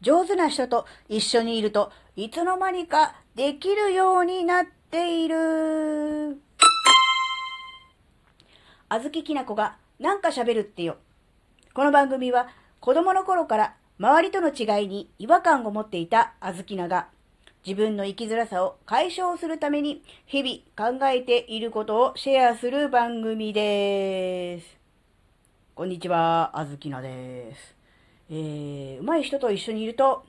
上手な人と一緒にいるといつの間にかできるようになっている。あずききなこがなんか喋るってよ。この番組は子供の頃から周りとの違いに違和感を持っていたあずきなが自分の生きづらさを解消するために日々考えていることをシェアする番組です。こんにちは、あずきなです。えー、上手い人と一緒にいると、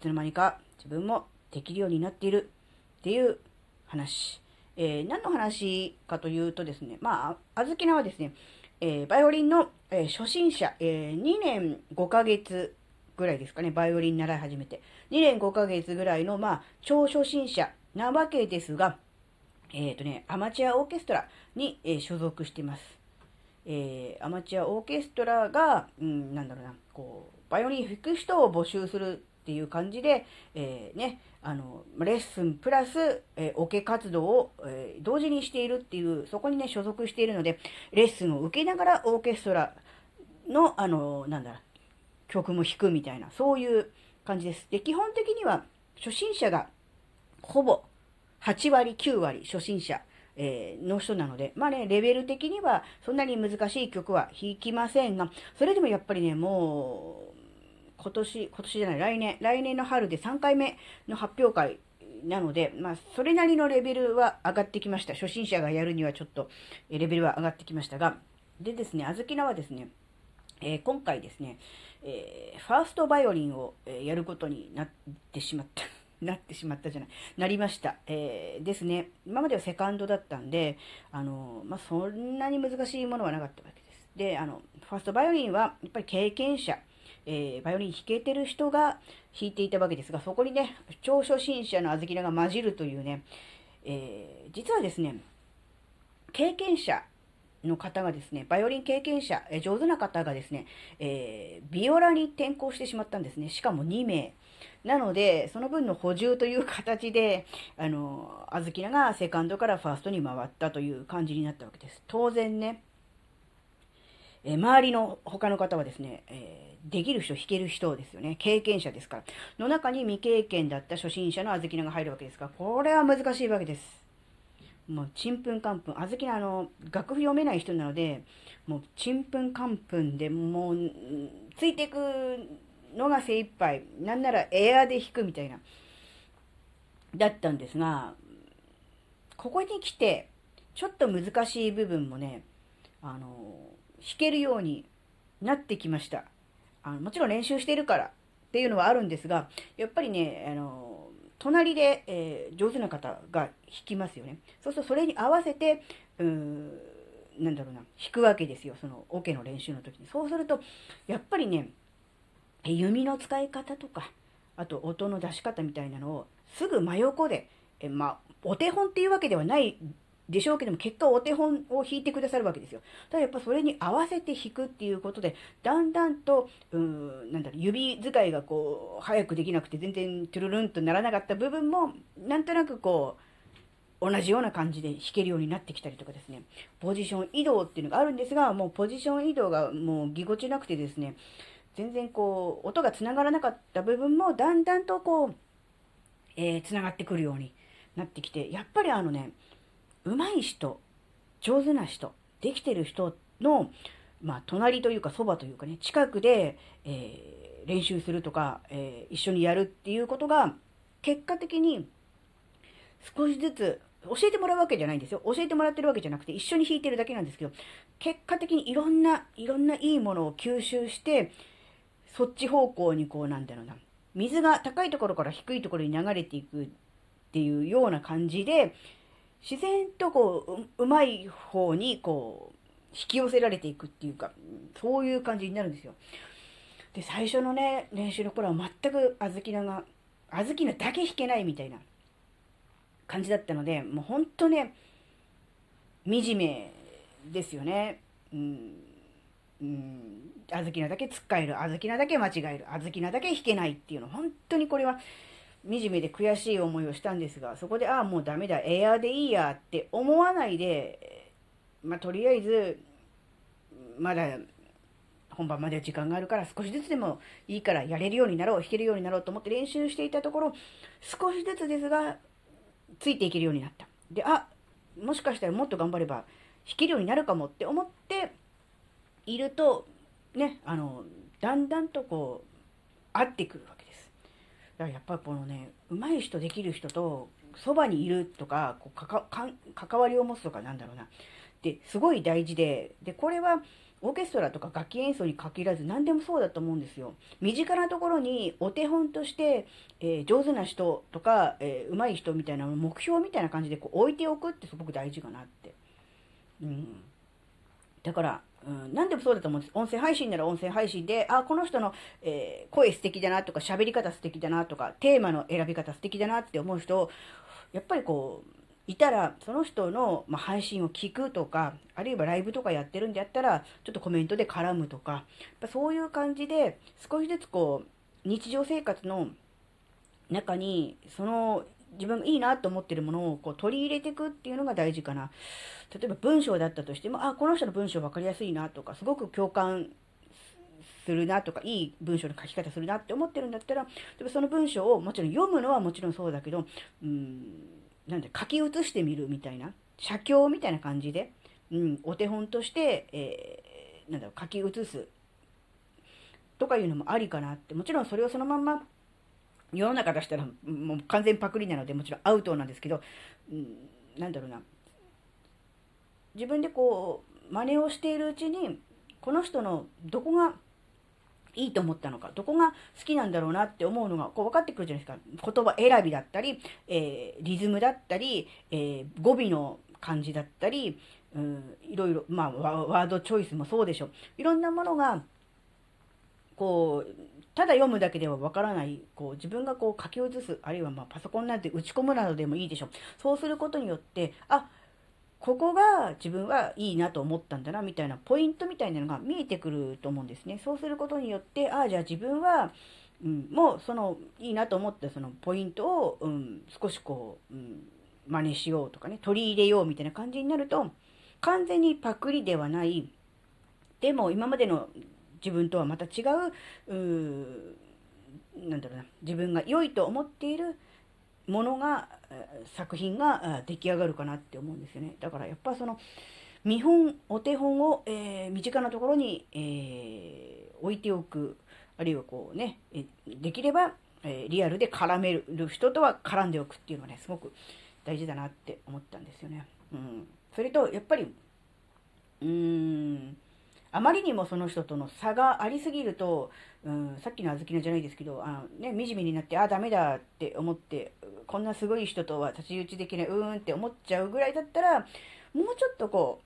いつの間にか自分もできるようになっているっていう話。えー、何の話かというとですね、まあ、あずきなはですね、えー、バイオリンの、えー、初心者、え、2年5ヶ月ぐらいですかね、バイオリン習い始めて。2年5ヶ月ぐらいの、まあ、超初心者なわけですが、えっ、とね、アマチュアオーケストラに、え、所属しています。えー、アマチュアオーケストラが、うん、なんだろうな、こう、バイオリン弾く人を募集するっていう感じで、えー、ね、あの、レッスンプラス、えー、オケ活動を、えー、同時にしているっていう、そこにね、所属しているので、レッスンを受けながらオーケストラの、あの、なんだろう、曲も弾くみたいな、そういう感じです。で、基本的には、初心者が、ほぼ、8割、9割、初心者えー、の人なので、まあね、レベル的にはそんなに難しい曲は弾きませんが、それでもやっぱりね、もう、今年、今年じゃない、来年、来年の春で3回目の発表会なので、まあ、それなりのレベルは上がってきました。初心者がやるにはちょっと、えレベルは上がってきましたが、でですね、あずきなはですね、えー、今回ですね、えー、ファーストバイオリンを、え、やることになってしまった。なってしまったじゃない、なりました。えー、ですね。今まではセカンドだったんで、あの、まあ、そんなに難しいものはなかったわけです。で、あの、ファーストバイオリンは、やっぱり経験者、えー、バイオリン弾けてる人が弾いていたわけですが、そこにね、超初心者の小豆が混じるというね、えー、実はですね、経験者の方がですね、バイオリン経験者、え上手な方がですね、えー、ビオラに転校してしまったんですね。しかも2名。なので、その分の補充という形で、あの、あずきながセカンドからファーストに回ったという感じになったわけです。当然ね、え周りの他の方はですね、えー、できる人、弾ける人ですよね。経験者ですから。の中に未経験だった初心者のあずきなが入るわけですから、これは難しいわけです。もう、ちんぷんかんぷん。あずきな、あの、楽譜読めない人なので、もう、ちんぷんかんぷんで、もう、ついていくのが精一杯。なんならエアーで弾くみたいな。だったんですが、ここに来て、ちょっと難しい部分もね、あの、弾けるようになってきました。あのもちろん練習してるからっていうのはあるんですが、やっぱりね、あの、隣で、えー、上手な方が弾きますよね。そうするとそれに合わせて、うーん、なんだろうな、弾くわけですよ。そのオ、ケの練習の時に。そうすると、やっぱりね、弓の使い方とか、あと音の出し方みたいなのをすぐ真横で、えまあ、お手本っていうわけではないでしょうけども、結果お手本を弾いてくださるわけですよ。ただやっぱそれに合わせて弾くっていうことで、だんだんと、うーん、なんだろう、指使いがこう、早くできなくて全然トゥルルンとならなかった部分も、なんとなくこう、同じような感じで弾けるようになってきたりとかですね、ポジション移動っていうのがあるんですが、もうポジション移動がもうぎこちなくてですね、全然こう、音が繋がらなかった部分も、だんだんとこう、えー、繋がってくるようになってきて、やっぱりあのね、上手い人、上手な人、できてる人の、まあ、隣というか、そばというかね、近くで、えー、練習するとか、えー、一緒にやるっていうことが、結果的に、少しずつ、教えてもらうわけじゃないんですよ。教えてもらってるわけじゃなくて、一緒に弾いてるだけなんですけど、結果的にいろんな、いろんないいものを吸収して、そっち方向にこうなんだろうな、水が高いところから低いところに流れていくっていうような感じで、自然とこう、うまい方にこう、引き寄せられていくっていうか、そういう感じになるんですよ。で、最初のね、練習の頃は全く小豆菜が、小豆菜だけ弾けないみたいな感じだったので、もうほんとね、惨めですよね。うん。うん。あずきなだけつっかえる、あずきなだけ間違える、あずきなだけ弾けないっていうの、本当にこれは惨めで悔しい思いをしたんですが、そこで、ああ、もうダメだ、エアーでいいやって思わないで、まあ、とりあえず、まだ本番まで時間があるから少しずつでもいいからやれるようになろう、弾けるようになろうと思って練習していたところ、少しずつですが、ついていけるようになった。で、あ、もしかしたらもっと頑張れば弾けるようになるかもって思っていると、ね、あの、だんだんとこう、合ってくるわけです。だからやっぱりこのね、上手い人、できる人と、そばにいるとか、こうかか関わりを持つとかなんだろうな。ってすごい大事で、で、これはオーケストラとか楽器演奏に限らず何でもそうだと思うんですよ。身近なところにお手本として、えー、上手な人とか、えー、上手い人みたいな目標みたいな感じでこう置いておくってすごく大事かなって。うん。だから、うん、何でもそうだと思うんです。音声配信なら音声配信で、あ、この人の、えー、声素敵だなとか、喋り方素敵だなとか、テーマの選び方素敵だなって思う人、やっぱりこう、いたら、その人の、ま配信を聞くとか、あるいはライブとかやってるんであったら、ちょっとコメントで絡むとか、やっぱそういう感じで、少しずつこう、日常生活の中に、その自分がいいなと思ってるものをこう取り入れていくっていうのが大事かな。例えば文章だったとしても、あ、この人の文章分かりやすいなとか、すごく共感するなとか、いい文章の書き方するなって思ってるんだったら、例えばその文章をもちろん読むのはもちろんそうだけど、うん、なんで書き写してみるみたいな、写経みたいな感じで、うん、お手本として、えー、なんだろう、書き写すとかいうのもありかなって、もちろんそれをそのまんま世の中出したらもう完全パクリなのでもちろんアウトなんですけど、うん、なんだろうな自分でこう真似をしているうちにこの人のどこがいいと思ったのか、どこが好きなんだろうなって思うのがこう分かってくるじゃないですか。言葉選びだったり、えー、リズムだったり、えー、語尾の感じだったり、うん、いろいろ、まあ、ワードチョイスもそうでしょ。いろんなものが、こう、ただ読むだけではわからない、こう、自分がこう書き写す、あるいはまパソコンなんて打ち込むなどでもいいでしょう。そうすることによって、あ、ここが自分はいいなと思ったんだなみたいなポイントみたいなのが見えてくると思うんですね。そうすることによって、ああ、じゃあ自分は、うん、もうそのいいなと思ったそのポイントを、うん、少しこう、うん、真似しようとかね、取り入れようみたいな感じになると、完全にパクリではない、でも今までの自分とはまた違う、うなんだろうな、自分が良いと思っているものが、作品が出来上がるかなって思うんですよね。だからやっぱその、見本、お手本を、えー、身近なところに、えー、置いておく、あるいはこうね、できれば、えー、リアルで絡める人とは絡んでおくっていうのはね、すごく大事だなって思ったんですよね。うん。それと、やっぱり、うーん、あまりにもその人との差がありすぎると、うん、さっきのあずきのじゃないですけど、あのね、惨めになって、あ、ダメだって思って、こんなすごい人とは太刀打ちできない、うーんって思っちゃうぐらいだったら、もうちょっとこ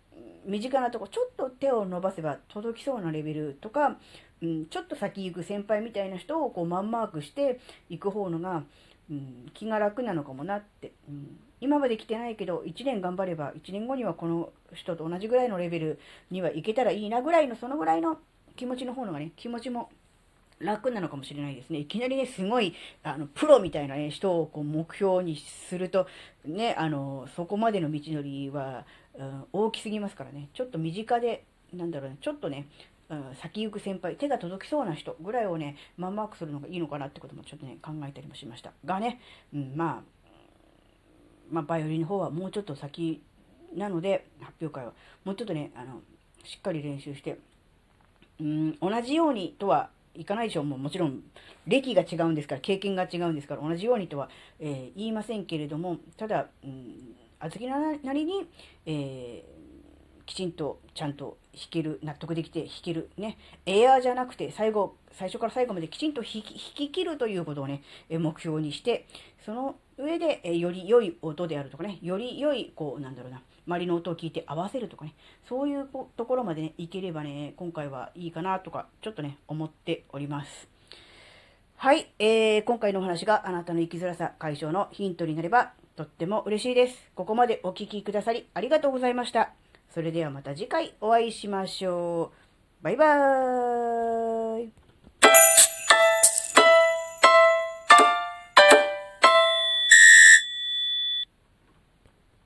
う、身近なとこ、ちょっと手を伸ばせば届きそうなレベルとか、うん、ちょっと先行く先輩みたいな人をこうマンマークしていく方のが、うん、気が楽なのかもなって、うん、今まで来てないけど、1年頑張れば、1年後にはこの人と同じぐらいのレベルにはいけたらいいなぐらいの、そのぐらいの気持ちの方のがね、気持ちも楽なのかもしれないですね。いきなりね、すごい、あの、プロみたいなね、人をこう目標にすると、ね、あの、そこまでの道のりは、うん、大きすぎますからね、ちょっと身近で、なんだろうね、ちょっとね、先行く先輩、手が届きそうな人ぐらいをね、マンマークするのがいいのかなってこともちょっとね、考えたりもしました。がね、うん、まあ、まあ、バイオリンの方はもうちょっと先なので、発表会は、もうちょっとね、あの、しっかり練習して、うん、同じようにとはいかないでしょう。もうもちろん、歴が違うんですから、経験が違うんですから、同じようにとは、えー、言いませんけれども、ただ、うん、あずきなりに、えー、きちんと、ちゃんと弾ける、納得できて弾ける、ね、エアーじゃなくて、最後、最初から最後まできちんと弾き切るということをね、目標にして、その上で、えより良い音であるとかね、より良い、こう、なんだろうな、周りの音を聞いて合わせるとかね、そういうところまでね、いければね、今回はいいかなとか、ちょっとね、思っております。はい、えー、今回のお話があなたの生きづらさ解消のヒントになれば、とっても嬉しいです。ここまでお聴きくださりありがとうございました。それではまた次回お会いしましょう。バイバーイ。